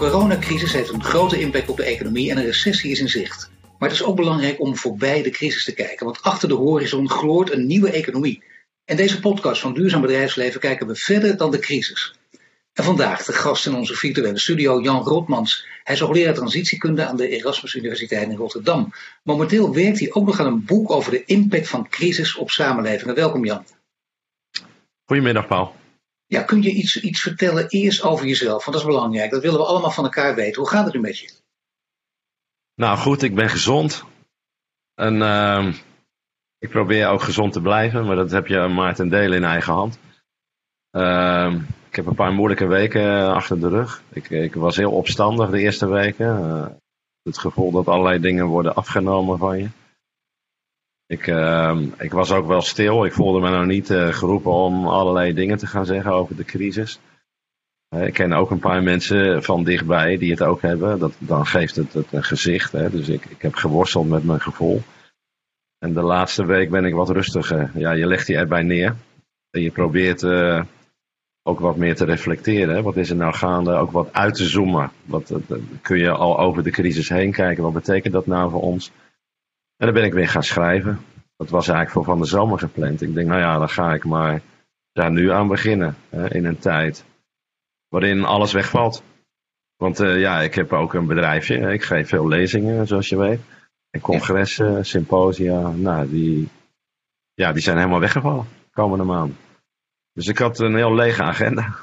coronacrisis heeft een grote impact op de economie en een recessie is in zicht. Maar het is ook belangrijk om voorbij de crisis te kijken, want achter de horizon gloort een nieuwe economie. In deze podcast van Duurzaam Bedrijfsleven kijken we verder dan de crisis. En vandaag de gast in onze virtuele studio, Jan Rotmans. Hij is hoogleraar transitiekunde aan de Erasmus Universiteit in Rotterdam. Momenteel werkt hij ook nog aan een boek over de impact van crisis op samenlevingen. Welkom Jan. Goedemiddag Paul. Ja, kun je iets, iets vertellen eerst over jezelf? Want dat is belangrijk. Dat willen we allemaal van elkaar weten. Hoe gaat het nu met je? Nou goed, ik ben gezond. En uh, ik probeer ook gezond te blijven, maar dat heb je maar ten dele in eigen hand. Uh, ik heb een paar moeilijke weken achter de rug. Ik, ik was heel opstandig de eerste weken. Uh, het gevoel dat allerlei dingen worden afgenomen van je. Ik, uh, ik was ook wel stil. Ik voelde me nou niet uh, geroepen om allerlei dingen te gaan zeggen over de crisis. Uh, ik ken ook een paar mensen van dichtbij die het ook hebben. Dat, dan geeft het, het een gezicht. Hè. Dus ik, ik heb geworsteld met mijn gevoel. En de laatste week ben ik wat rustiger. Ja, je legt je erbij neer. En je probeert ook wat meer te reflecteren. Hè. Wat is er nou gaande? Ook wat uit te zoomen. Wat, kun je al over de crisis heen kijken. Wat betekent dat nou voor ons? En dan ben ik weer gaan schrijven. Dat was eigenlijk voor van de zomer gepland. Ik denk, nou ja, dan ga ik maar daar nu aan beginnen. Hè, in een tijd waarin alles wegvalt. Want uh, ja, ik heb ook een bedrijfje. Ik geef veel lezingen, zoals je weet. En congressen, symposia. Nou, die, ja, die zijn helemaal weggevallen komende maand. Dus ik had een heel lege agenda.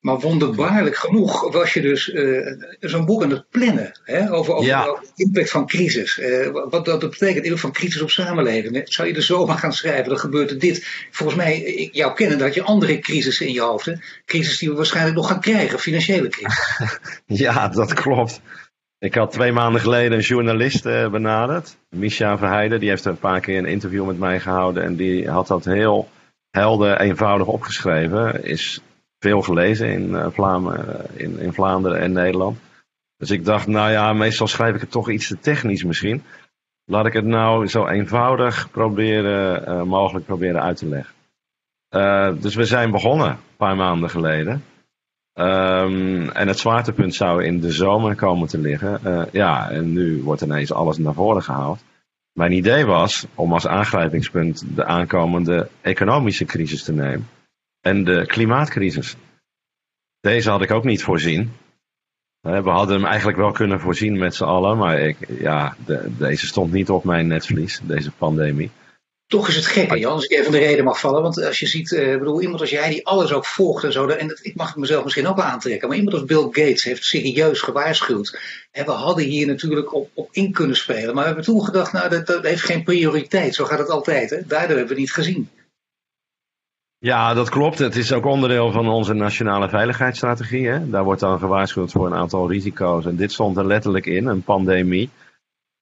Maar wonderbaarlijk genoeg was je dus uh, zo'n boek aan het plannen hè, over, over Ja. de impact van crisis. Uh, wat dat betekent, impact van crisis op samenlevingen. Zou je er zomaar gaan schrijven, dan gebeurt er dit. Volgens mij, jou kennen, dat je andere crisissen in je hoofd. Hè? Crisis die we waarschijnlijk nog gaan krijgen, financiële crisis. Ja, dat klopt. Ik had twee maanden geleden een journalist uh, benaderd, Misha Verheijden. Die heeft een paar keer een interview met mij gehouden en die had dat heel helder, eenvoudig opgeschreven. Is veel gelezen in, uh, Vlaanderen, in, in Vlaanderen en Nederland. Dus ik dacht, nou ja, meestal schrijf ik het toch iets te technisch misschien. Laat ik het nou zo eenvoudig proberen, uh, mogelijk proberen uit te leggen. Dus we zijn begonnen, een paar maanden geleden. Um, en het zwaartepunt zou in de zomer komen te liggen. Ja, en nu wordt ineens alles naar voren gehaald. Mijn idee was om als aangrijpingspunt de aankomende economische crisis te nemen. En de klimaatcrisis. Deze had ik ook niet voorzien. We hadden hem eigenlijk wel kunnen voorzien met z'n allen, maar ik, ja, de, deze stond niet op mijn netvlies, deze pandemie. Toch is het gek, hè, Jan, als ik even de reden mag vallen. Want als je ziet, uh, bedoel, iemand als jij die alles ook volgt en zo, en dat, ik mag het mezelf misschien ook aantrekken, maar iemand als Bill Gates heeft serieus gewaarschuwd. En we hadden hier natuurlijk op, op in kunnen spelen, maar we hebben toen gedacht, nou, dat, dat heeft geen prioriteit. Zo gaat het altijd, hè. Daardoor hebben we het niet gezien. Ja, dat klopt. Het is ook onderdeel van onze nationale veiligheidsstrategie. Hè? Daar wordt dan gewaarschuwd voor een aantal risico's. En dit stond er letterlijk in, een pandemie.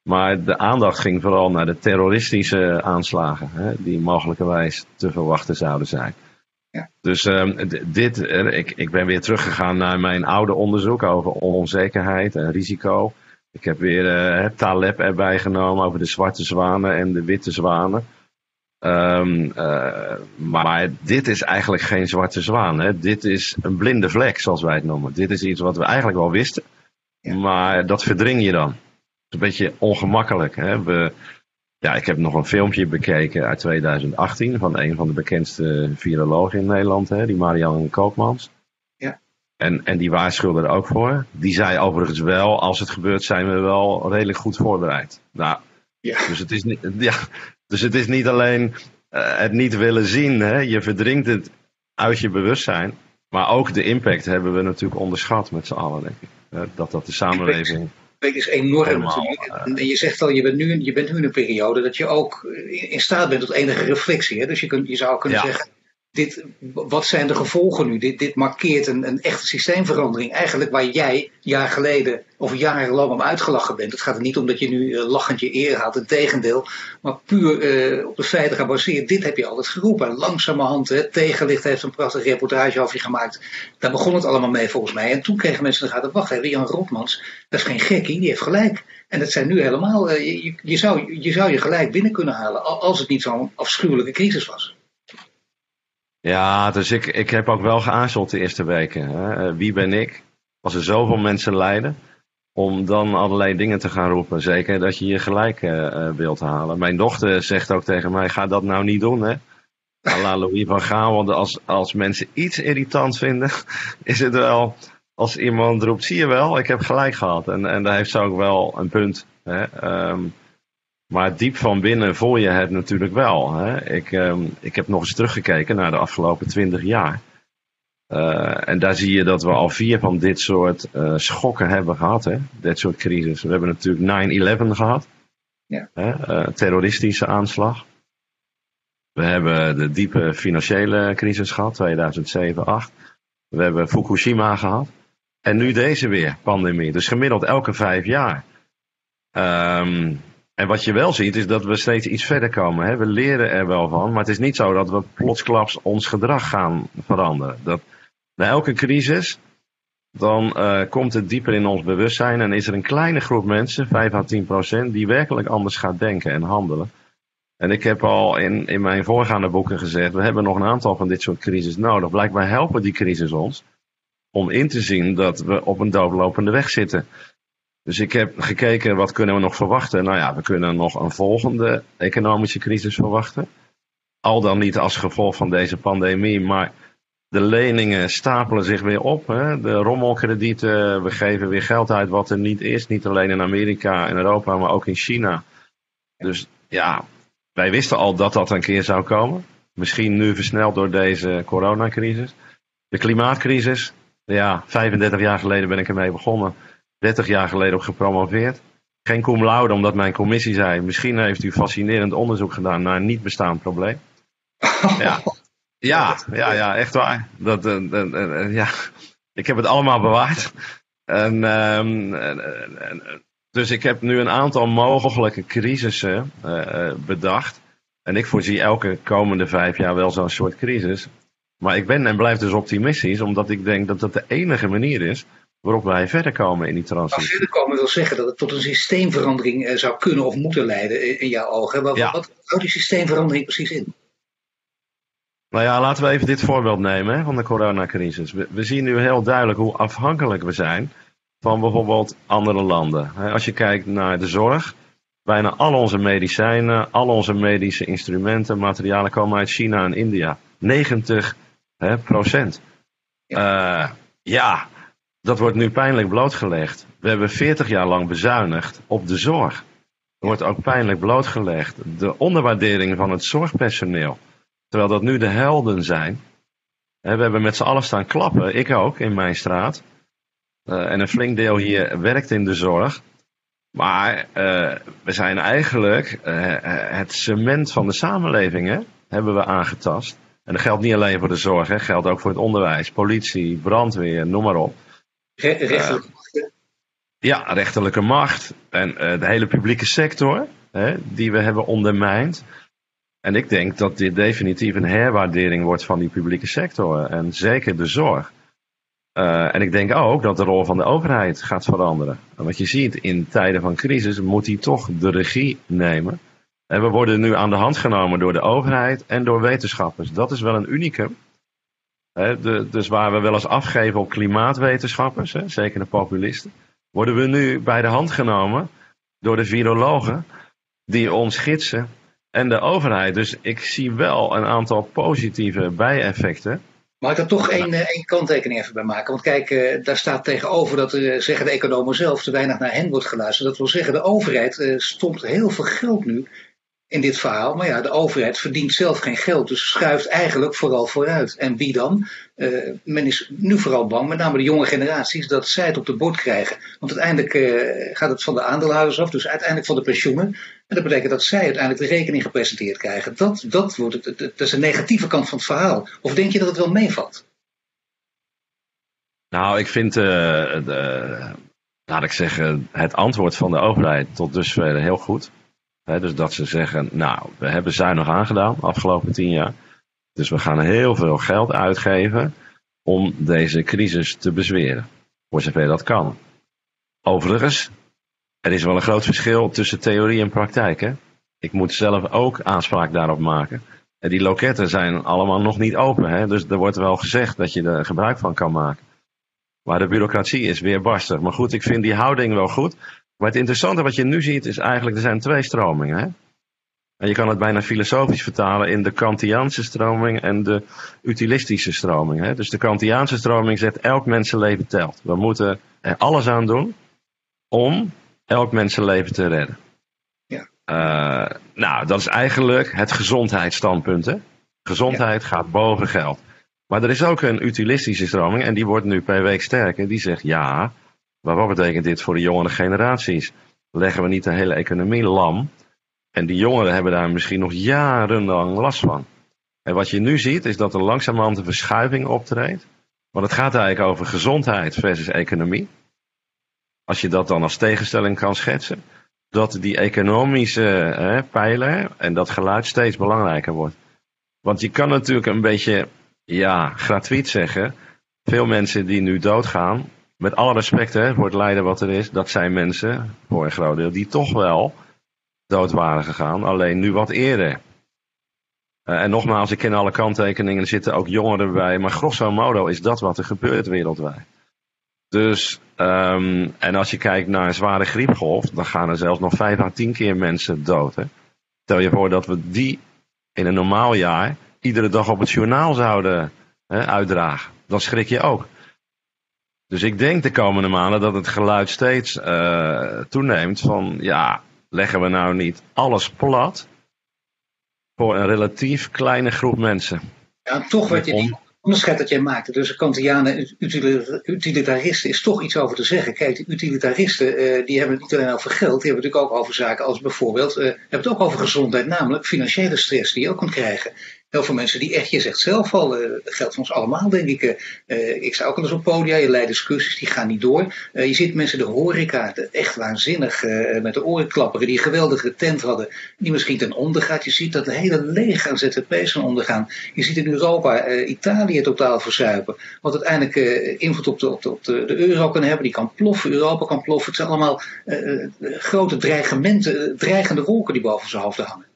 Maar de aandacht ging vooral naar de terroristische aanslagen, hè, die mogelijkerwijs te verwachten zouden zijn. Ja. Dus um, dit, ik, ik ben weer teruggegaan naar mijn oude onderzoek over onzekerheid en risico. Ik heb weer uh, het Taleb erbij genomen over de zwarte zwanen en de witte zwanen. Um, uh, maar dit is eigenlijk geen zwarte zwaan. Hè. Dit is een blinde vlek, zoals wij het noemen. Dit is iets wat we eigenlijk wel wisten. Ja. Maar dat verdring je dan. Het is een beetje ongemakkelijk. Hè. We, ja, ik heb nog een filmpje bekeken uit 2018 van een van de bekendste virologen in Nederland, hè, die Marianne Koopmans. Ja. En, en die waarschuwde er ook voor. Die zei overigens wel, als het gebeurt zijn we wel redelijk goed voorbereid. Nou, ja. dus, het is niet, ja, dus het is niet alleen uh, het niet willen zien, hè. je verdringt het uit je bewustzijn. Maar ook de impact hebben we natuurlijk onderschat met z'n allen, denk ik. Uh, dat dat de samenleving impact is enorm natuurlijk. En je zegt al, je bent, nu, je bent nu in een periode dat je ook in staat bent tot enige reflectie. Hè? Dus je, kun, je zou kunnen ja. zeggen, dit, wat zijn de gevolgen nu? Dit, dit markeert een, een echte systeemverandering. Eigenlijk waar jij jaar geleden of jarenlang om uitgelachen bent. Het gaat er niet om dat je nu uh, lachend je eer haalt, tegendeel. Maar puur uh, op de feiten gebaseerd. Dit heb je altijd geroepen. Langzamerhand, hè, Tegenlicht heeft een prachtige reportage over je gemaakt. Daar begon het allemaal mee volgens mij. En toen kregen mensen de gaten, wacht even, Jan Rotmans, dat is geen gekkie, die heeft gelijk. En dat zijn nu helemaal, uh, je, je, zou, je zou je gelijk binnen kunnen halen. Als het niet zo'n afschuwelijke crisis was. Ja, dus ik, ik heb ook wel geaarzeld de eerste weken. Hè. Wie ben ik? als er zoveel mensen lijden, om dan allerlei dingen te gaan roepen. Zeker dat je je gelijk uh, wilt halen. Mijn dochter zegt ook tegen mij, ga dat nou niet doen hè. La Louis van Gaal, want als, als mensen iets irritant vinden, is het wel als iemand roept, zie je wel, ik heb gelijk gehad. En, en daar heeft ze ook wel een punt. Hè? Ehm, maar diep van binnen voel je het natuurlijk wel. Hè? Ik, ehm, ik heb nog eens teruggekeken naar de afgelopen twintig jaar. Uh, en daar zie je dat we al vier van dit soort uh, schokken hebben gehad. Hè? Dit soort crisis. We hebben natuurlijk 9-11 gehad. Ja. Hè? Uh, terroristische aanslag. We hebben de diepe financiële crisis gehad, 2007, 2008. We hebben Fukushima gehad. En nu deze weer, pandemie. Dus gemiddeld elke vijf jaar. Um, en wat je wel ziet is dat we steeds iets verder komen. Hè? We leren er wel van, maar het is niet zo dat we plotsklaps ons gedrag gaan veranderen. Dat, na elke crisis, dan uh, komt het dieper in ons bewustzijn en is er een kleine groep mensen, 5 à 10 procent, die werkelijk anders gaat denken en handelen. En ik heb al in, in mijn voorgaande boeken gezegd, we hebben nog een aantal van dit soort crisis nodig. Blijkbaar helpen die crisis ons om in te zien dat we op een doodlopende weg zitten. Dus ik heb gekeken wat kunnen we nog verwachten. Nou ja, we kunnen nog een volgende economische crisis verwachten. Al dan niet als gevolg van deze pandemie, maar de leningen stapelen zich weer op. Hè? De rommelkredieten, we geven weer geld uit wat er niet is. Niet alleen in Amerika en Europa, maar ook in China. Dus ja, wij wisten al dat dat een keer zou komen. Misschien nu versneld door deze coronacrisis. De klimaatcrisis, ja, 35 jaar geleden ben ik ermee begonnen. 30 jaar geleden op gepromoveerd. Geen cum laude, omdat mijn commissie zei... misschien heeft u fascinerend onderzoek gedaan naar een niet bestaand probleem. Ja, ja, ja, ja echt waar. Dat, uh, uh, ja. Ik heb het allemaal bewaard. En, uh, dus ik heb nu een aantal mogelijke crisissen bedacht. En ik voorzie elke komende vijf jaar wel zo'n soort crisis. Maar ik ben en blijf dus optimistisch, omdat ik denk dat dat de enige manier is waarop wij verder komen in die transitie. Verder komen wil zeggen dat het tot een systeemverandering eh, zou kunnen of moeten leiden in jouw ogen. Wat, ja. wat houdt die systeemverandering precies in? Nou ja, laten we even dit voorbeeld nemen hè, van de coronacrisis. We, we, zien nu heel duidelijk hoe afhankelijk we zijn van bijvoorbeeld andere landen. Als je kijkt naar de zorg, bijna al onze medicijnen, al onze medische instrumenten, materialen komen uit China en India. 90 hè, procent. Ja. Uh, ja, dat wordt nu pijnlijk blootgelegd. We hebben 40 jaar lang bezuinigd op de zorg. Er wordt ook pijnlijk blootgelegd de onderwaardering van het zorgpersoneel. Terwijl dat nu de helden zijn. We hebben met z'n allen staan klappen, ik ook in mijn straat. Uh, en een flink deel hier werkt in de zorg. Maar uh, we zijn eigenlijk uh, het cement van de samenleving hè, hebben we aangetast. En dat geldt niet alleen voor de zorg, hè, geldt ook voor het onderwijs, politie, brandweer, noem maar op. Re rechterlijke macht. Ja, rechterlijke macht. En uh, de hele publieke sector, hè, die we hebben ondermijnd. En ik denk dat dit definitief een herwaardering wordt van die publieke sector. En zeker de zorg. Uh, en ik denk ook dat de rol van de overheid gaat veranderen. En wat je ziet in tijden van crisis moet die toch de regie nemen. En we worden nu aan de hand genomen door de overheid en door wetenschappers. Dat is wel een unicum dus waar we wel eens afgeven op klimaatwetenschappers, zeker de populisten, worden we nu bij de hand genomen door de virologen die ons gidsen en de overheid. Dus ik zie wel een aantal positieve bijeffecten. Mag ik daar toch één, eh, één kanttekening even bij maken? Want kijk, eh, daar staat tegenover dat uh, zeggen de economen zelf te weinig naar hen wordt geluisterd. Dat wil zeggen, de overheid stopt heel veel geld nu in dit verhaal. Maar ja, de overheid verdient zelf geen geld, dus schuift eigenlijk vooral vooruit. En wie dan? Uh, men is nu vooral bang, met name de jonge generaties, dat zij het op de bord krijgen. Want uiteindelijk uh, gaat het van de aandeelhouders af, dus uiteindelijk van de pensioenen. En dat betekent dat zij uiteindelijk de rekening gepresenteerd krijgen. Dat, dat, wordt het, dat is een negatieve kant van het verhaal. Of denk je dat het wel meevalt? Nou, ik vind, uh, de, laat ik zeggen, het antwoord van de overheid tot dusver heel goed dus dat ze zeggen, nou, we hebben zuinig aangedaan de afgelopen tien jaar. Dus we gaan heel veel geld uitgeven om deze crisis te bezweren. Voor zover dat kan. Overigens, er is wel een groot verschil tussen theorie en praktijk. Hè? Ik moet zelf ook aanspraak daarop maken. En die loketten zijn allemaal nog niet open. Hè? Dus er wordt wel gezegd dat je er gebruik van kan maken. Maar de bureaucratie is weer barstig. Maar goed, ik vind die houding wel goed. Maar het interessante wat je nu ziet is eigenlijk, er zijn twee stromingen. Hè? En je kan het bijna filosofisch vertalen in de Kantiaanse stroming en de utilistische stroming. Hè? Dus de Kantiaanse stroming zegt elk mensenleven telt. We moeten er alles aan doen om elk mensenleven te redden. Ja. Uh, nou, dat is eigenlijk het gezondheidsstandpunt. Hè? Gezondheid gaat boven geld. Maar er is ook een utilistische stroming en die wordt nu per week sterker. Die zegt ja, maar wat betekent dit voor de jongere generaties? Leggen we niet de hele economie lam? En die jongeren hebben daar misschien nog jarenlang last van. En wat je nu ziet is dat er langzamerhand een verschuiving optreedt. Want het gaat eigenlijk over gezondheid versus economie. Als je dat dan als tegenstelling kan schetsen. Dat die economische pijler en dat geluid steeds belangrijker wordt. Want je kan natuurlijk een beetje, ja, gratuit zeggen. Veel mensen die nu doodgaan, met alle respect hè, voor het lijden wat er is, dat zijn mensen, voor een groot deel, die toch wel dood waren gegaan. Alleen nu wat eerder. Uh, en nogmaals, ik ken alle kanttekeningen, er zitten ook jongeren bij. Maar grosso modo is dat wat er gebeurt wereldwijd. Dus, um, en als je kijkt naar een zware griepgolf, dan gaan er zelfs nog vijf à tien keer mensen dood. Hè? Stel je voor dat we die in een normaal jaar iedere dag op het journaal zouden hè, uitdragen. Dan schrik je ook. Dus ik denk de komende maanden dat het geluid steeds uh, toeneemt van ja, leggen we nou niet alles plat voor een relatief kleine groep mensen. Ja, toch wat je die onderscheid dat jij maakte tussen Kantianen en utilitaristen is toch iets over te zeggen. Kijk, de utilitaristen uh, die hebben het niet alleen over geld, die hebben het natuurlijk ook over zaken als bijvoorbeeld, uh, hebben het ook over gezondheid, namelijk financiële stress die je ook kunt krijgen heel veel mensen die echt, je zegt zelf al, uh, dat geldt voor ons allemaal, denk ik. Uh, ik sta ook al eens op podia, je leidt discussies, die gaan niet door. Je ziet mensen de horeca, echt waanzinnig, met de oren klapperen, die een geweldige tent hadden, die misschien ten onder gaat. Je ziet dat de hele leger aan ZZP's van ondergaan. Je ziet in Europa Italië totaal verzuipen, wat uiteindelijk invloed op, de, op, de, de, de, euro kan hebben, die kan ploffen, Europa kan ploffen. Het zijn allemaal grote dreigementen, dreigende wolken die boven zijn hoofd hangen.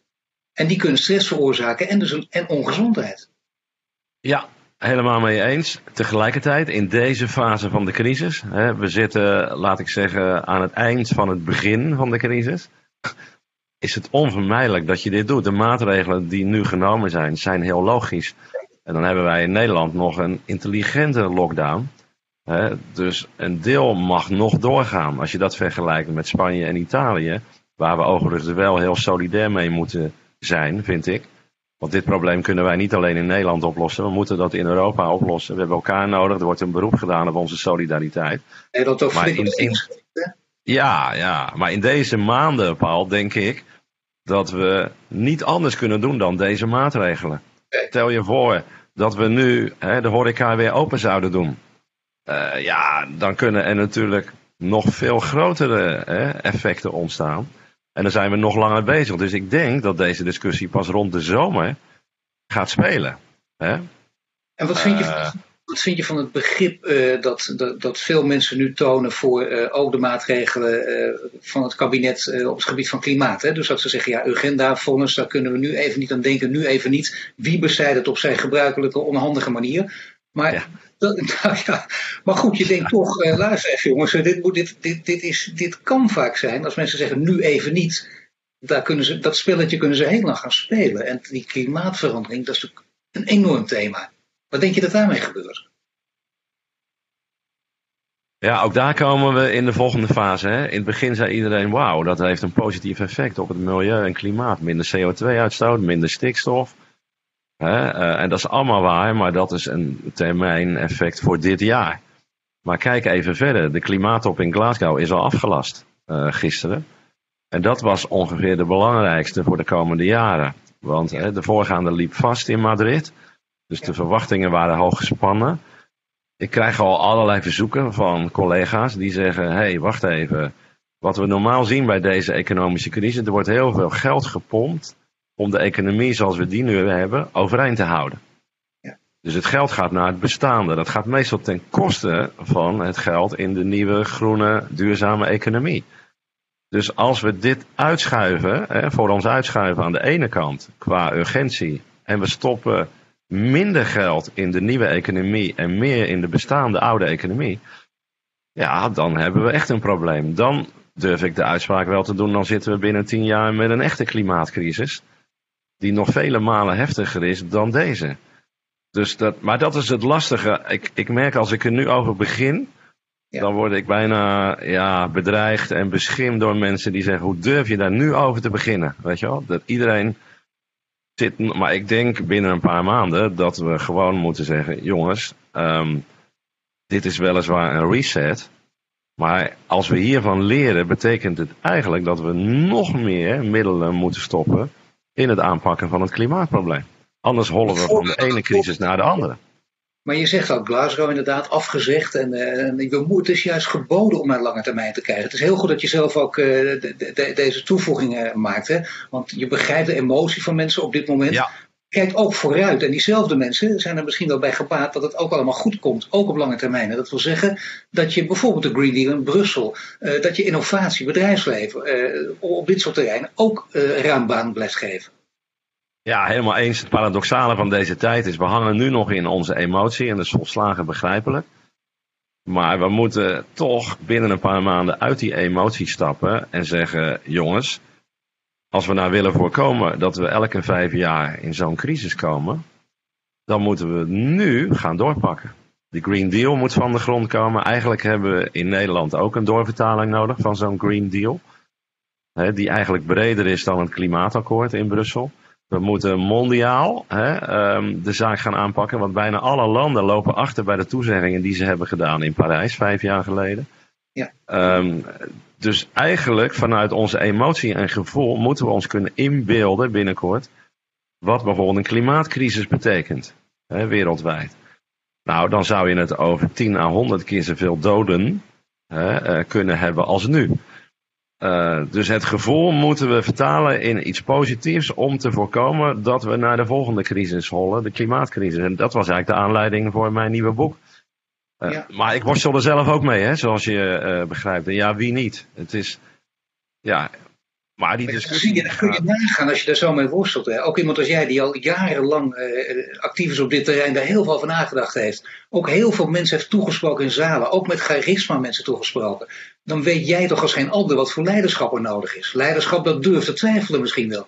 En die kunnen stress veroorzaken en, dus een, en ongezondheid. Ja, helemaal mee eens. Tegelijkertijd, in deze fase van de crisis, hè, we zitten, laat ik zeggen, aan het eind van het begin van de crisis, is het onvermijdelijk dat je dit doet. De maatregelen die nu genomen zijn, zijn heel logisch. En dan hebben wij in Nederland nog een intelligente lockdown. Dus een deel mag nog doorgaan. Als je dat vergelijkt met Spanje en Italië, waar we overigens wel heel solidair mee moeten zijn, vind ik. Want dit probleem kunnen wij niet alleen in Nederland oplossen. We moeten dat in Europa oplossen. We hebben elkaar nodig. Er wordt een beroep gedaan op onze solidariteit. Nederland ook maar in, in, Ja, ja, maar in deze maanden, Paul, denk ik dat we niet anders kunnen doen dan deze maatregelen. Stel je voor dat we nu hè, de horeca weer open zouden doen. Uh, ja, dan kunnen er natuurlijk nog veel grotere hè, effecten ontstaan. En dan zijn we nog langer bezig. Dus ik denk dat deze discussie pas rond de zomer gaat spelen. Hè? En wat vind, je, uh, wat vind je van het begrip uh, dat, dat, dat, veel mensen nu tonen voor uh, ook de maatregelen van het kabinet op het gebied van klimaat? Hè? Dus dat ze zeggen, ja, agenda-vonnis, daar kunnen we nu even niet aan denken, nu even niet. Wie bestrijdt het op zijn gebruikelijke onhandige manier? Maar ja. Nou ja, maar goed, je denkt toch, uh, luister even jongens, dit, moet, dit, dit, dit, is, dit kan vaak zijn. Als mensen zeggen nu even niet, daar kunnen ze, dat spelletje kunnen ze heel lang gaan spelen. En die klimaatverandering, dat is natuurlijk een enorm thema. Wat denk je dat daarmee gebeurt? Ja, ook daar komen we in de volgende fase. Hè. In het begin zei iedereen, wauw, dat heeft een positief effect op het milieu en klimaat. Minder CO2-uitstoot, minder stikstof. Uh, en dat is allemaal waar, maar dat is een termijn effect voor dit jaar. Maar kijk even verder. De klimaattop in Glasgow is al afgelast uh, gisteren. En dat was ongeveer de belangrijkste voor de komende jaren. Want de voorgaande liep vast in Madrid. Dus de verwachtingen waren hoog gespannen. Ik krijg al allerlei verzoeken van collega's die zeggen: hé, hey, wacht even. Wat we normaal zien bij deze economische crisis, er wordt heel veel geld gepompt om de economie zoals we die nu hebben overeind te houden. Ja. Dus het geld gaat naar het bestaande. Dat gaat meestal ten koste van het geld in de nieuwe groene duurzame economie. Dus als we dit uitschuiven, hè, voor ons uitschuiven aan de ene kant qua urgentie, en we stoppen minder geld in de nieuwe economie en meer in de bestaande oude economie, ja, dan hebben we echt een probleem. Dan durf ik de uitspraak wel te doen, dan zitten we binnen tien jaar met een echte klimaatcrisis, die nog vele malen heftiger is dan deze. Dus dat, maar dat is het lastige. Ik, ik merk als ik er nu over begin, dan word ik bijna ja, bedreigd en beschimd door mensen die zeggen: hoe durf je daar nu over te beginnen? Weet je wel? Dat iedereen zit. Maar ik denk binnen een paar maanden dat we gewoon moeten zeggen: jongens, ehm, dit is weliswaar een reset. Maar als we hiervan leren, betekent het eigenlijk dat we nog meer middelen moeten stoppen in het aanpakken van het klimaatprobleem. Anders hollen we van de ene crisis naar de andere. Maar je zegt al, Glasgow inderdaad afgezegd. En, uh, het is juist geboden om naar lange termijn te kijken. Het is heel goed dat je zelf ook uh, de, de, deze toevoegingen maakt. Hè? Want je begrijpt de emotie van mensen op dit moment. Ja. Kijkt ook vooruit. En diezelfde mensen zijn er misschien wel bij gebaat dat het ook allemaal goed komt. Ook op lange termijn. En dat wil zeggen dat je bijvoorbeeld de Green Deal in Brussel. Uh, dat je innovatie, bedrijfsleven op dit soort terreinen ook ruim baan blijft geven. Ja, helemaal eens. Het paradoxale van deze tijd is, we hangen nu nog in onze emotie en dat is volslagen begrijpelijk. Maar we moeten toch binnen een paar maanden uit die emotie stappen en zeggen, jongens, als we nou willen voorkomen dat we elke vijf jaar in zo'n crisis komen, dan moeten we nu gaan doorpakken. De Green Deal moet van de grond komen. Eigenlijk hebben we in Nederland ook een doorvertaling nodig van zo'n Green Deal. Die eigenlijk breder is dan het klimaatakkoord in Brussel. We moeten mondiaal um, de zaak gaan aanpakken, want bijna alle landen lopen achter bij de toezeggingen die ze hebben gedaan in Parijs vijf jaar geleden. Ja. Um, dus eigenlijk vanuit onze emotie en gevoel moeten we ons kunnen inbeelden binnenkort wat bijvoorbeeld een klimaatcrisis betekent hè, wereldwijd. Nou, dan zou je het over 10 à 100 keer zoveel doden hè, uh, kunnen hebben als nu. Uh, dus het gevoel moeten we vertalen in iets positiefs om te voorkomen dat we naar de volgende crisis hollen, de klimaatcrisis. En dat was eigenlijk de aanleiding voor mijn nieuwe boek. Ja. Maar ik worstel er zelf ook mee, hè, zoals je uh, begrijpt. En ja, wie niet? Het is, ja, maar die discussie... Dat kun je nagaan als je daar zo mee worstelt. Hè? Ook iemand als jij die al jarenlang uh, actief is op dit terrein, daar heel veel van nagedacht heeft. Ook heel veel mensen heeft toegesproken in zalen. Ook met charisma mensen toegesproken. Dan weet jij toch als geen ander wat voor leiderschap er nodig is. Leiderschap dat durft te twijfelen misschien wel.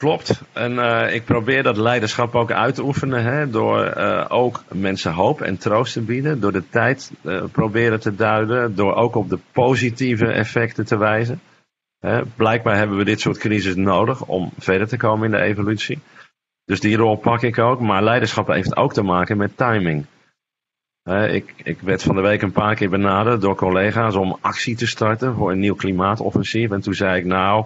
Klopt. En uh, ik probeer dat leiderschap ook uit te oefenen. Hè, door uh, ook mensen hoop en troost te bieden. Door de tijd uh, proberen te duiden. Door ook op de positieve effecten te wijzen. Hè, blijkbaar hebben we dit soort crisis nodig om verder te komen in de evolutie. Dus die rol pak ik ook. Maar leiderschap heeft ook te maken met timing. Ik, ik werd van de week een paar keer benaderd door collega's om actie te starten voor een nieuw klimaatoffensief. En toen zei ik nou,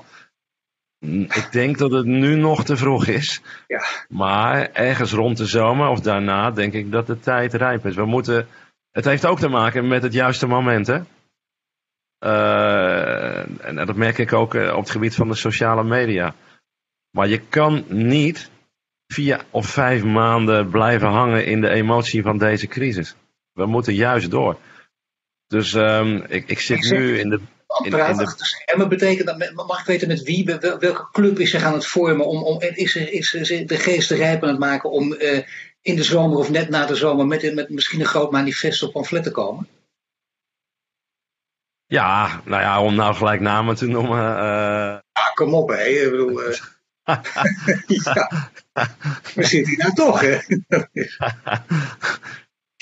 ik denk dat het nu nog te vroeg is. Ja. Maar ergens rond de zomer of daarna denk ik dat de tijd rijp is. We moeten, het heeft ook te maken met het juiste moment. Hè? Uh, en dat merk ik ook uh, op het gebied van de sociale media. Maar je kan niet vier of vijf maanden blijven hangen in de emotie van deze crisis. We moeten juist door. Dus um, ik, ik zit nu in de. In de... En betekent dat? Mag ik weten met wie? Welke club is zich aan het vormen? Om, om, is, er, is de geest rijp aan het maken om uh, in de zomer of net na de zomer met, met misschien een groot manifest of pamflet te komen? Ja, nou ja, om nou gelijk namen te noemen. Uh... Ah, kom op, hè. Ik bedoel, uh... ja. We zitten hier nou toch, hè?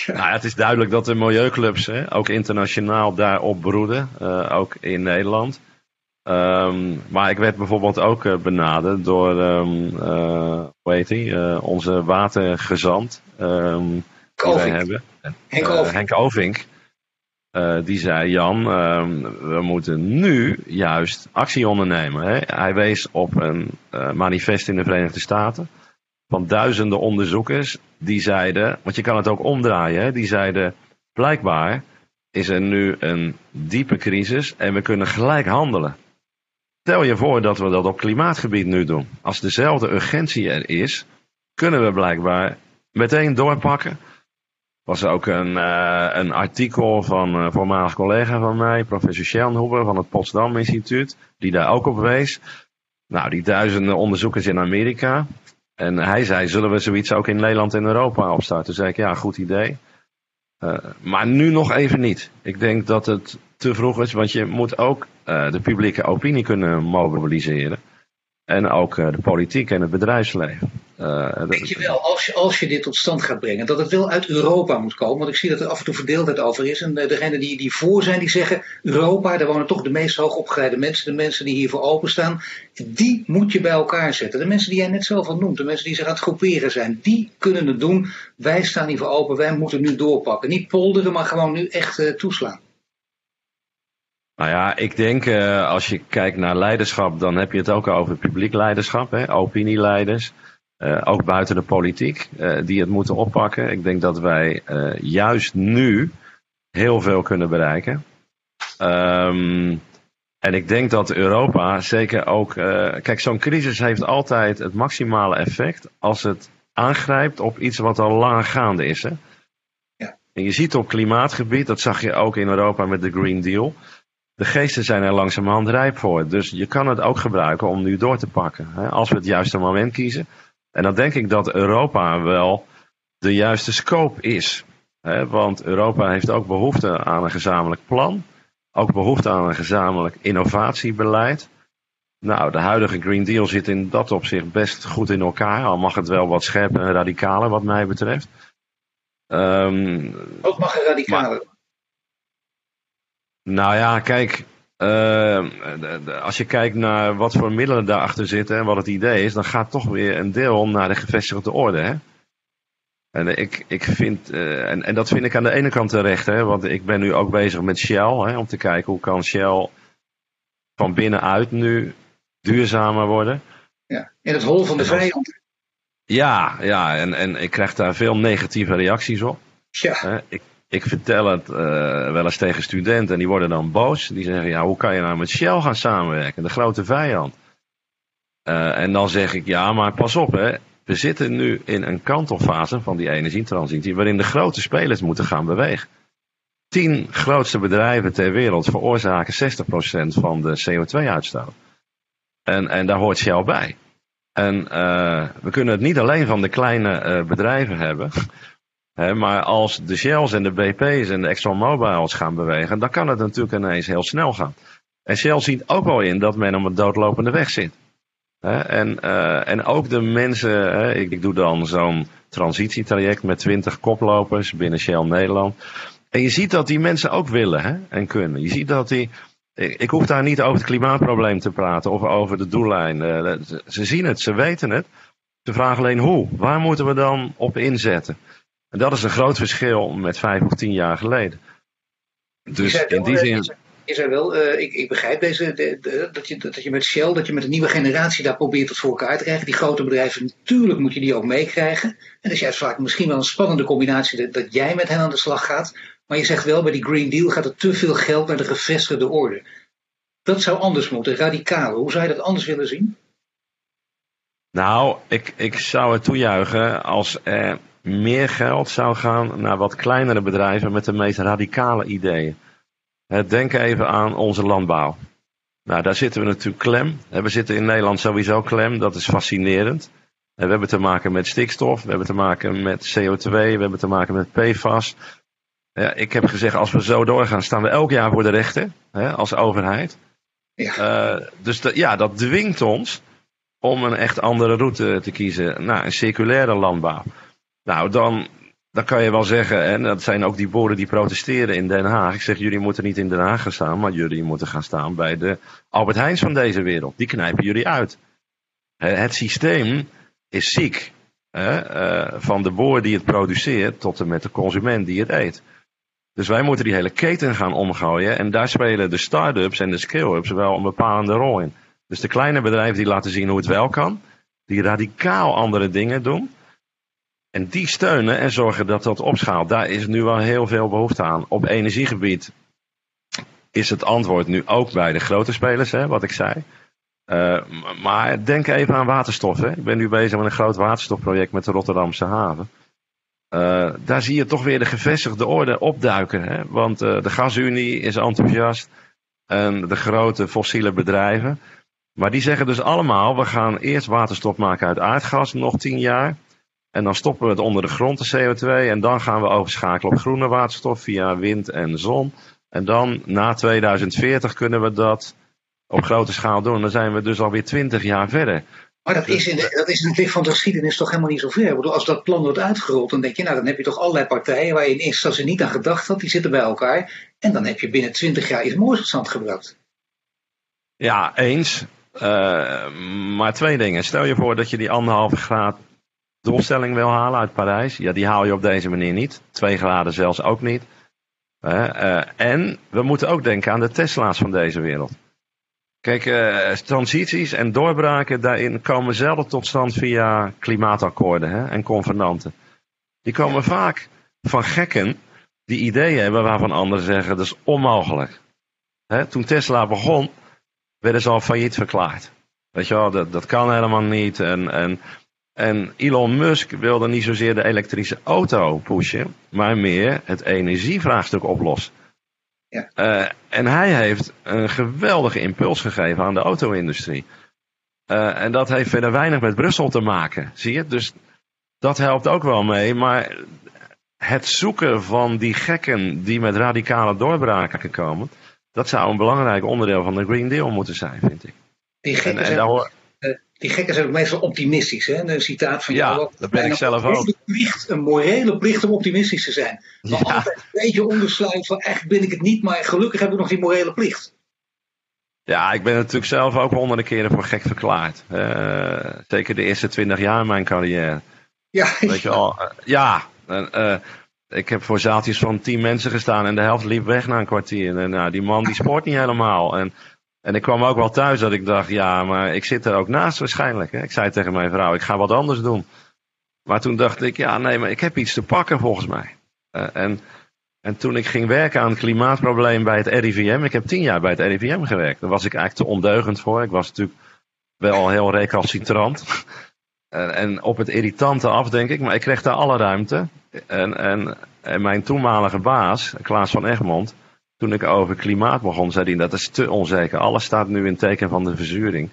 Nou het is duidelijk dat de milieuclubs hè, ook internationaal daarop broeden, uh, ook in Nederland. Um, maar ik werd bijvoorbeeld ook uh, benaderd door, um, uh, hoe heet hij, onze watergezant um, die wij hebben. Henk Ovink. Henk Ovink. Die zei, Jan, we moeten nu juist actie ondernemen. Hè? Hij wees op een manifest in de Verenigde Staten van duizenden onderzoekers. Die zeiden, want je kan het ook omdraaien, die zeiden, blijkbaar is er nu een diepe crisis en we kunnen gelijk handelen. Stel je voor dat we dat op klimaatgebied nu doen. Als dezelfde urgentie er is, kunnen we blijkbaar meteen doorpakken was ook een, uh, een artikel van een voormalig collega van mij, professor Schellenhuber van het Potsdam Instituut, die daar ook op wees. Nou, die duizenden onderzoekers in Amerika. En hij zei, zullen we zoiets ook in Nederland en Europa opstarten? Toen zei ik, ja, goed idee. Uh, maar nu nog even niet. Ik denk dat het te vroeg is, want je moet ook uh, de publieke opinie kunnen mobiliseren. En ook uh, de politiek en het bedrijfsleven. Uh, Denk je wel, als je, als je dit tot stand gaat brengen, dat het wel uit Europa moet komen? Want ik zie dat er af en toe verdeeldheid over is. En uh, degenen die, die voor zijn, die zeggen: Europa, daar wonen toch de meest hoogopgeleide mensen, de mensen die hiervoor openstaan. Die moet je bij elkaar zetten. De mensen die jij net zelf al noemt, de mensen die zich aan het groeperen zijn, die kunnen het doen. Wij staan hiervoor open, wij moeten nu doorpakken. Niet polderen, maar gewoon nu echt toeslaan. Nou ja, ik denk uh, als je kijkt naar leiderschap, dan heb je het ook over publiek leiderschap, hè, opinieleiders. Uh, ook buiten de politiek, uh, die het moeten oppakken. Ik denk dat wij juist nu heel veel kunnen bereiken. Um, en ik denk dat Europa zeker ook. kijk, zo'n crisis heeft altijd het maximale effect als het aangrijpt op iets wat al lang gaande is. Hè? Ja. En je ziet op klimaatgebied, dat zag je ook in Europa met de Green Deal de geesten zijn er langzamerhand rijp voor. Dus je kan het ook gebruiken om nu door te pakken. Hè, als we het juiste moment kiezen. En dan denk ik dat Europa wel de juiste scope is. Hè, want Europa heeft ook behoefte aan een gezamenlijk plan. Ook behoefte aan een gezamenlijk innovatiebeleid. Nou, de huidige Green Deal zit in dat opzicht best goed in elkaar. Al mag het wel wat scherper en radicaler wat mij betreft. Um, ook mag het radicaler. Nou ja, kijk, uh, als je kijkt naar wat voor middelen daarachter zitten en wat het idee is, dan gaat toch weer een deel naar de gevestigde orde. Hè? En, ik, ik vind, uh, en, en dat vind ik aan de ene kant terecht, hè, want ik ben nu ook bezig met Shell, hè, om te kijken hoe kan Shell van binnenuit nu duurzamer worden. Ja, in het hol van de vijand. Ja, ja en, en ik krijg daar veel negatieve reacties op. Ja. Ik, ik vertel het uh, wel eens tegen studenten en die worden dan boos. Die zeggen, ja, hoe kan je nou met Shell gaan samenwerken, de grote vijand? Uh, en dan zeg ik, ja, maar pas op, hè. We zitten nu in een kantelfase van die energietransitie, waarin de grote spelers moeten gaan bewegen. Tien grootste bedrijven ter wereld veroorzaken 60% van de CO2-uitstoot. En, en daar hoort Shell bij. En uh, we kunnen het niet alleen van de kleine bedrijven hebben maar als de Shells en de BP's en de ExxonMobiles gaan bewegen, dan kan het natuurlijk ineens heel snel gaan. En Shell ziet ook wel in dat men op een doodlopende weg zit. en, uh, en ook de mensen, ik, ik doe dan zo'n transitietraject met 20 koplopers binnen Shell Nederland. En je ziet dat die mensen ook willen en kunnen. Je ziet dat die. Ik hoef daar niet over het klimaatprobleem te praten of over de doellijn. Ze zien het, ze weten het. Ze vragen alleen hoe. Waar moeten we dan op inzetten? En dat is een groot verschil met vijf of tien jaar geleden. Dus in die zin. Is er wel, uh, ik, ik, begrijp deze, de, dat, je, dat je met Shell, dat je met een nieuwe generatie daar probeert tot voor elkaar te krijgen. Die grote bedrijven, natuurlijk moet je die ook meekrijgen. En dat is juist vaak misschien wel een spannende combinatie dat, dat, jij met hen aan de slag gaat. Maar je zegt wel, bij die Green Deal gaat er te veel geld naar de gevestigde orde. Dat zou anders moeten, radicaal. Hoe zou je dat anders willen zien? Nou, ik, ik zou het toejuichen als er meer geld zou gaan naar wat kleinere bedrijven met de meest radicale ideeën. Denk even aan onze landbouw. Nou, daar zitten we natuurlijk klem. We zitten in Nederland sowieso klem, dat is fascinerend. We hebben te maken met stikstof, we hebben te maken met CO2, we hebben te maken met PFAS. Ja, ik heb gezegd, als we zo doorgaan, staan we elk jaar voor de rechter, hè, als overheid. Ja. Uh, dus ja, dat dwingt ons om een echt andere route te kiezen. Nou, een circulaire landbouw. Nou, dan, dan kan je wel zeggen, en dat zijn ook die boeren die protesteren in Den Haag. Ik zeg, jullie moeten niet in Den Haag gaan staan, maar jullie moeten gaan staan bij de Albert Heijns van deze wereld. Die knijpen jullie uit. Het systeem is ziek. Hè? Eh, van de boer die het produceert tot en met de consument die het eet. Dus wij moeten die hele keten gaan omgooien. En daar spelen de start-ups en de scale-ups wel een bepalende rol in. Dus de kleine bedrijven die laten zien hoe het wel kan. Die radicaal andere dingen doen. En die steunen en zorgen dat dat opschaalt. Daar is nu wel heel veel behoefte aan. Op energiegebied is het antwoord nu ook bij de grote spelers, hè, wat ik zei. Uh, maar denk even aan waterstof. Hè. Ik ben nu bezig met een groot waterstofproject met de Rotterdamse haven. Uh, daar zie je toch weer de gevestigde orde opduiken. Hè? Want uh, de gasunie is enthousiast. En de grote fossiele bedrijven. Maar die zeggen dus allemaal, we gaan eerst waterstof maken uit aardgas, nog tien jaar. En dan stoppen we het onder de grond, de CO2. En dan gaan we overschakelen op groene waterstof via wind en zon. En dan na 2040 kunnen we dat op grote schaal doen. Dan zijn we dus alweer 20 jaar verder. Maar dat is, in de, dat is in het licht van de geschiedenis toch helemaal niet zo ver. Ik bedoel, als dat plan wordt uitgerold, dan denk je, nou dan heb je toch allerlei partijen waar je in eerste instantie niet aan gedacht had, die zitten bij elkaar. En dan heb je binnen 20 jaar iets moois tot stand gebracht. Ja, eens. Uh, maar twee dingen. Stel je voor dat je die anderhalve graad doelstelling wil halen uit Parijs. Ja, die haal je op deze manier niet. Twee graden zelfs ook niet. Uh, en we moeten ook denken aan de Tesla's van deze wereld. Kijk, uh, transities en doorbraken daarin komen zelden tot stand via klimaatakkoorden hè, en convenanten. Die komen vaak van gekken die ideeën hebben waarvan anderen zeggen dat is onmogelijk. Hè, toen Tesla begon, werden ze al failliet verklaard. Weet je wel, dat, dat kan helemaal niet. En, en, en Elon Musk wilde niet zozeer de elektrische auto pushen, maar meer het energievraagstuk oplossen. Ja. Uh, en hij heeft een geweldige impuls gegeven aan de auto-industrie. Uh, en dat heeft verder weinig met Brussel te maken, zie je? Dus dat helpt ook wel mee. Maar het zoeken van die gekken die met radicale doorbraken komen, dat zou een belangrijk onderdeel van de Green Deal moeten zijn, vind ik. Die gekken, en, en zijn, hoor... die gekken zijn ook meestal optimistisch. Hè? Een citaat van jou. Ja, dat ben ik zelf ook. Een, plicht, een morele plicht om optimistisch te zijn. Maar ja. altijd een beetje ondersluit van eigenlijk ben ik het niet, maar gelukkig heb ik nog die morele plicht. Ja, ik ben natuurlijk zelf ook honderden keren voor gek verklaard. Uh, zeker de eerste twintig jaar in mijn carrière. Ja, Weet je al, uh, ja. Uh, ik heb voor zaaltjes van tien mensen gestaan en de helft liep weg na een kwartier. En nou, die man die sport niet helemaal. En, en ik kwam ook wel thuis dat ik dacht, ja, maar ik zit er ook naast waarschijnlijk. Hè. Ik zei tegen mijn vrouw, ik ga wat anders doen. Maar toen dacht ik, ja, nee, maar ik heb iets te pakken volgens mij. Uh, en, en toen ik ging werken aan het klimaatprobleem bij het RIVM, ik heb tien jaar bij het RIVM gewerkt. Daar was ik eigenlijk te ondeugend voor. Ik was natuurlijk wel heel recalcitrant. En, en op het irritante af, denk ik, maar ik kreeg daar alle ruimte. En, en, en mijn toenmalige baas, Klaas van Egmond, toen ik over klimaat begon, zei hij dat is te onzeker. Alles staat nu in teken van de verzuring.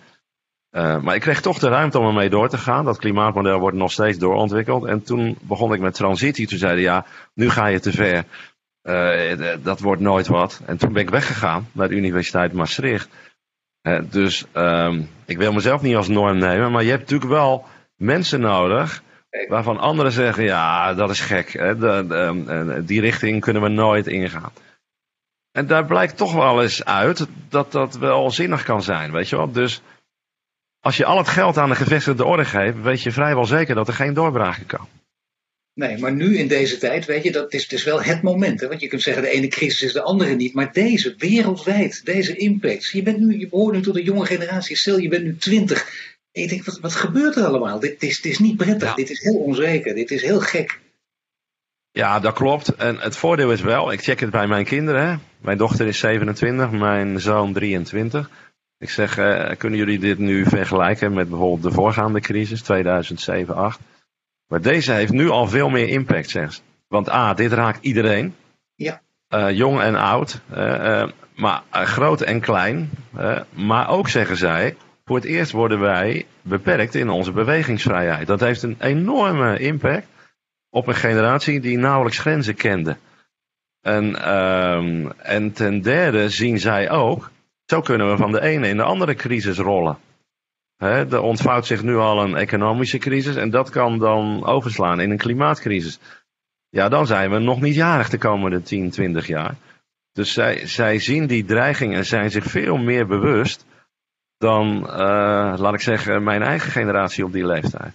Uh, maar ik kreeg toch de ruimte om ermee door te gaan. Dat klimaatmodel wordt nog steeds doorontwikkeld. En toen begon ik met transitie. Toen zeiden ja, nu ga je te ver. Uh, dat wordt nooit wat. En toen ben ik weggegaan naar de Universiteit Maastricht. Uh, dus um, ik wil mezelf niet als norm nemen. Maar je hebt natuurlijk wel mensen nodig waarvan anderen zeggen, ja, dat is gek. Hè? Die richting kunnen we nooit ingaan. En daar blijkt toch wel eens uit dat dat wel zinnig kan zijn, weet je wel. Dus als je al het geld aan de gevestigde orde geeft, weet je vrijwel zeker dat er geen doorbraken kan. Nee, maar nu in deze tijd, weet je, dat is, het is wel het moment. Hè? Want je kunt zeggen, de ene crisis is de andere niet. Maar deze, wereldwijd, deze impact. Je, bent nu, je behoort nu tot de jonge generatie. Stel, je bent nu twintig. En je denkt, wat, wat gebeurt er allemaal? Dit, is, dit is niet prettig, dit is heel onzeker, dit is heel gek. Ja, dat klopt. En het voordeel is wel, ik check het bij mijn kinderen. Mijn dochter is 27, mijn zoon 23. Ik zeg, uh, kunnen jullie dit nu vergelijken met bijvoorbeeld de voorgaande crisis, 2007-2008? Maar deze heeft nu al veel meer impact, zegt ze. Want A, dit raakt iedereen. Ja. Uh, jong en oud. Uh, maar groot en klein. maar ook, zeggen zij, voor het eerst worden wij beperkt in onze bewegingsvrijheid. Dat heeft een enorme impact op een generatie die nauwelijks grenzen kende. En, um, en ten derde zien zij ook, zo kunnen we van de ene in de andere crisis rollen. He, er ontvouwt zich nu al een economische crisis en dat kan dan overslaan in een klimaatcrisis. Ja, dan zijn we nog niet jarig de komende 10, 20 jaar. Dus zij, zij zien die dreiging en zijn zich veel meer bewust dan, uh, laat ik zeggen, mijn eigen generatie op die leeftijd.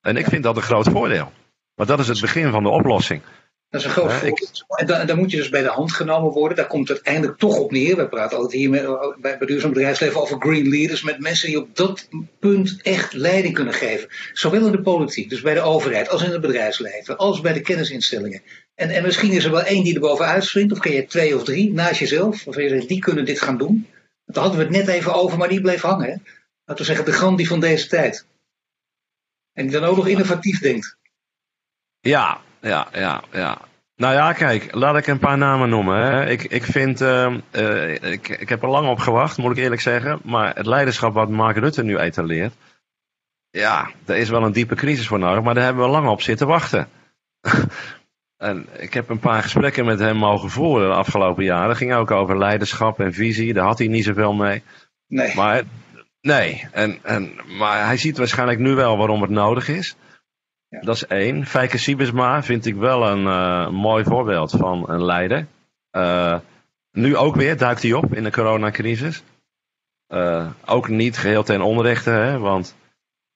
En ik vind dat een groot voordeel. Maar dat is het begin van de oplossing. Dat is een groot voordeel. En dan, dan, moet je dus bij de hand genomen worden. Daar komt het uiteindelijk toch op neer. We praten altijd hier met, bij, bij duurzaam bedrijfsleven over green leaders. Met mensen die op dat punt echt leiding kunnen geven. Zowel in de politiek, dus bij de overheid, als in het bedrijfsleven, als bij de kennisinstellingen. En, en misschien is er wel één die er bovenuit springt. Of ken je twee of drie naast jezelf. Of je zegt, die kunnen dit gaan doen. Daar hadden we het net even over, maar die bleef hangen. Hè? Laten we zeggen, de Gandhi van deze tijd. En die dan ook nog innovatief denkt. Ja, ja, ja, ja. Nou ja, kijk, laat ik een paar namen noemen. Hè. Ik, ik vind, uh, uh, ik, ik heb er lang op gewacht, moet ik eerlijk zeggen. Maar het leiderschap wat Mark Rutte nu etaleert. Ja, er is wel een diepe crisis voor nodig, maar daar hebben we lang op zitten wachten. en ik heb een paar gesprekken met hem mogen voeren de afgelopen jaren. Dat ging ook over leiderschap en visie, daar had hij niet zoveel mee. Nee. Maar, nee, en, en, maar hij ziet waarschijnlijk nu wel waarom het nodig is. Ja. Dat is één. Fijke Siebesma vind ik wel een uh, mooi voorbeeld van een leider. Uh, nu ook weer duikt hij op in de coronacrisis. Uh, ook niet geheel ten onrechte, hè, want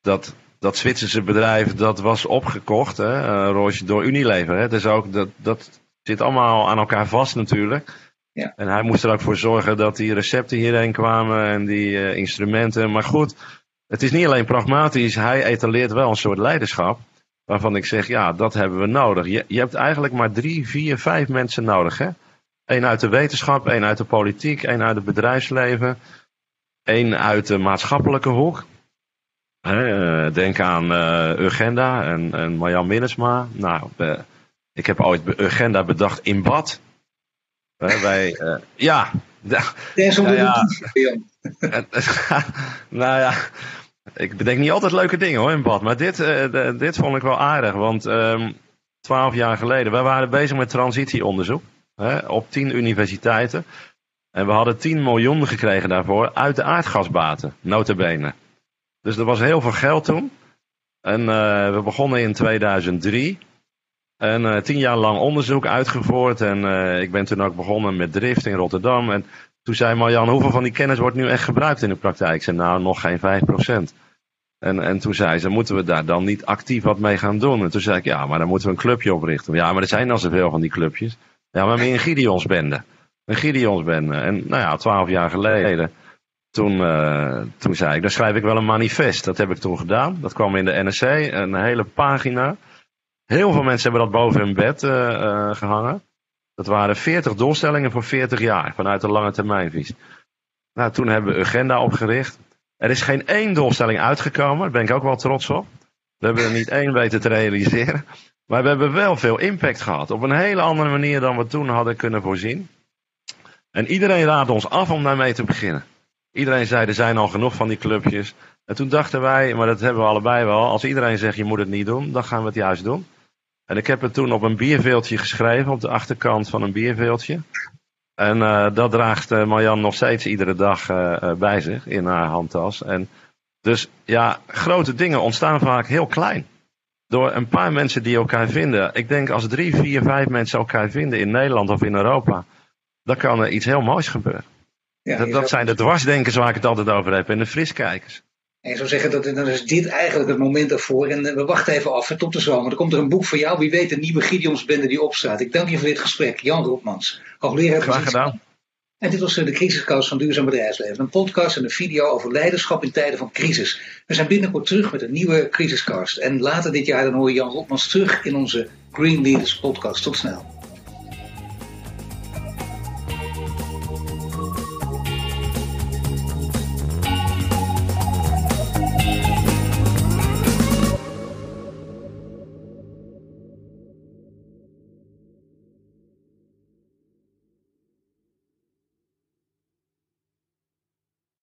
dat, dat Zwitserse bedrijf dat was opgekocht, hè, door Unilever. Hè. Dus ook, dat, dat zit allemaal aan elkaar vast natuurlijk. Ja. En hij moest er ook voor zorgen dat die recepten hierheen kwamen en die instrumenten. Maar goed, het is niet alleen pragmatisch, hij etaleert wel een soort leiderschap waarvan ik zeg, ja, dat hebben we nodig. Je, je hebt eigenlijk maar drie, vier, vijf mensen nodig. Hè? Eén uit de wetenschap, één uit de politiek, één uit het bedrijfsleven, één uit de maatschappelijke hoek. Hè, denk aan uh, Urgenda en, en Marjan Minnesma. Nou, uh, ik heb ooit Urgenda bedacht in bad. Uh, wij, ja. ja, ja. nou ja, ik bedenk niet altijd leuke dingen hoor in bad. Maar dit, uh, dit vond ik wel aardig. Want um, twaalf jaar geleden, wij waren bezig met transitieonderzoek. Hè, op tien universiteiten. En we hadden 10 miljoen gekregen daarvoor uit de aardgasbaten, notabene. Dus er was heel veel geld toen. En uh, we begonnen in 2003. En uh, tien jaar lang onderzoek uitgevoerd. En ik ben toen ook begonnen met drift in Rotterdam. En toen zei Marjan, hoeveel van die kennis wordt nu echt gebruikt in de praktijk? Ik zei, nou, nog geen 5%. En, en toen zei ze, moeten we daar dan niet actief wat mee gaan doen? En toen zei ik, ja, maar dan moeten we een clubje oprichten. Ja, maar er zijn al zoveel van die clubjes. Ja, maar meer een Gideonsbende. Een Gideonsbende. En nou ja, twaalf jaar geleden, toen, uh, toen zei ik, dan schrijf ik wel een manifest. Dat heb ik toen gedaan. Dat kwam in de NRC, een hele pagina. Heel veel mensen hebben dat boven hun bed uh, uh, gehangen. Dat waren 40 doelstellingen voor 40 jaar vanuit de lange termijnvisie. Nou, toen hebben we agenda opgericht. Er is geen één doelstelling uitgekomen, daar ben ik ook wel trots op. We hebben er niet één weten te realiseren. Maar we hebben wel veel impact gehad. Op een hele andere manier dan we toen hadden kunnen voorzien. En iedereen raadde ons af om daarmee te beginnen. Iedereen zei, er zijn al genoeg van die clubjes. En toen dachten wij, maar dat hebben we allebei wel. Als iedereen zegt, je moet het niet doen, dan gaan we het juist doen. En ik heb het toen op een bierveeltje geschreven, op de achterkant van een bierveeltje. En uh, dat draagt uh, Marjan nog steeds iedere dag uh, bij zich in haar handtas. En dus ja, grote dingen ontstaan vaak heel klein. Door een paar mensen die elkaar vinden. Ik denk als drie, vier, vijf mensen elkaar vinden in Nederland of in Europa. Dan kan er iets heel moois gebeuren. Ja, dat dat zijn de dwarsdenkers waar ik het altijd over heb en de friskijkers. En je zou zeggen, dat, dan is dit eigenlijk het moment ervoor. En we wachten even af tot de zomer. Er komt er een boek voor jou. Wie weet, een nieuwe Gideonsbende die opstaat. Ik dank je voor dit gesprek. Jan Roepmans, hoogleraar Graag gedaan. En dit was de Crisiscast van Duurzaam Bedrijfsleven. Een podcast en een video over leiderschap in tijden van crisis. We zijn binnenkort terug met een nieuwe Crisiscast. En later dit jaar dan hoor je Jan Roepmans terug in onze Green Leaders podcast. Tot snel.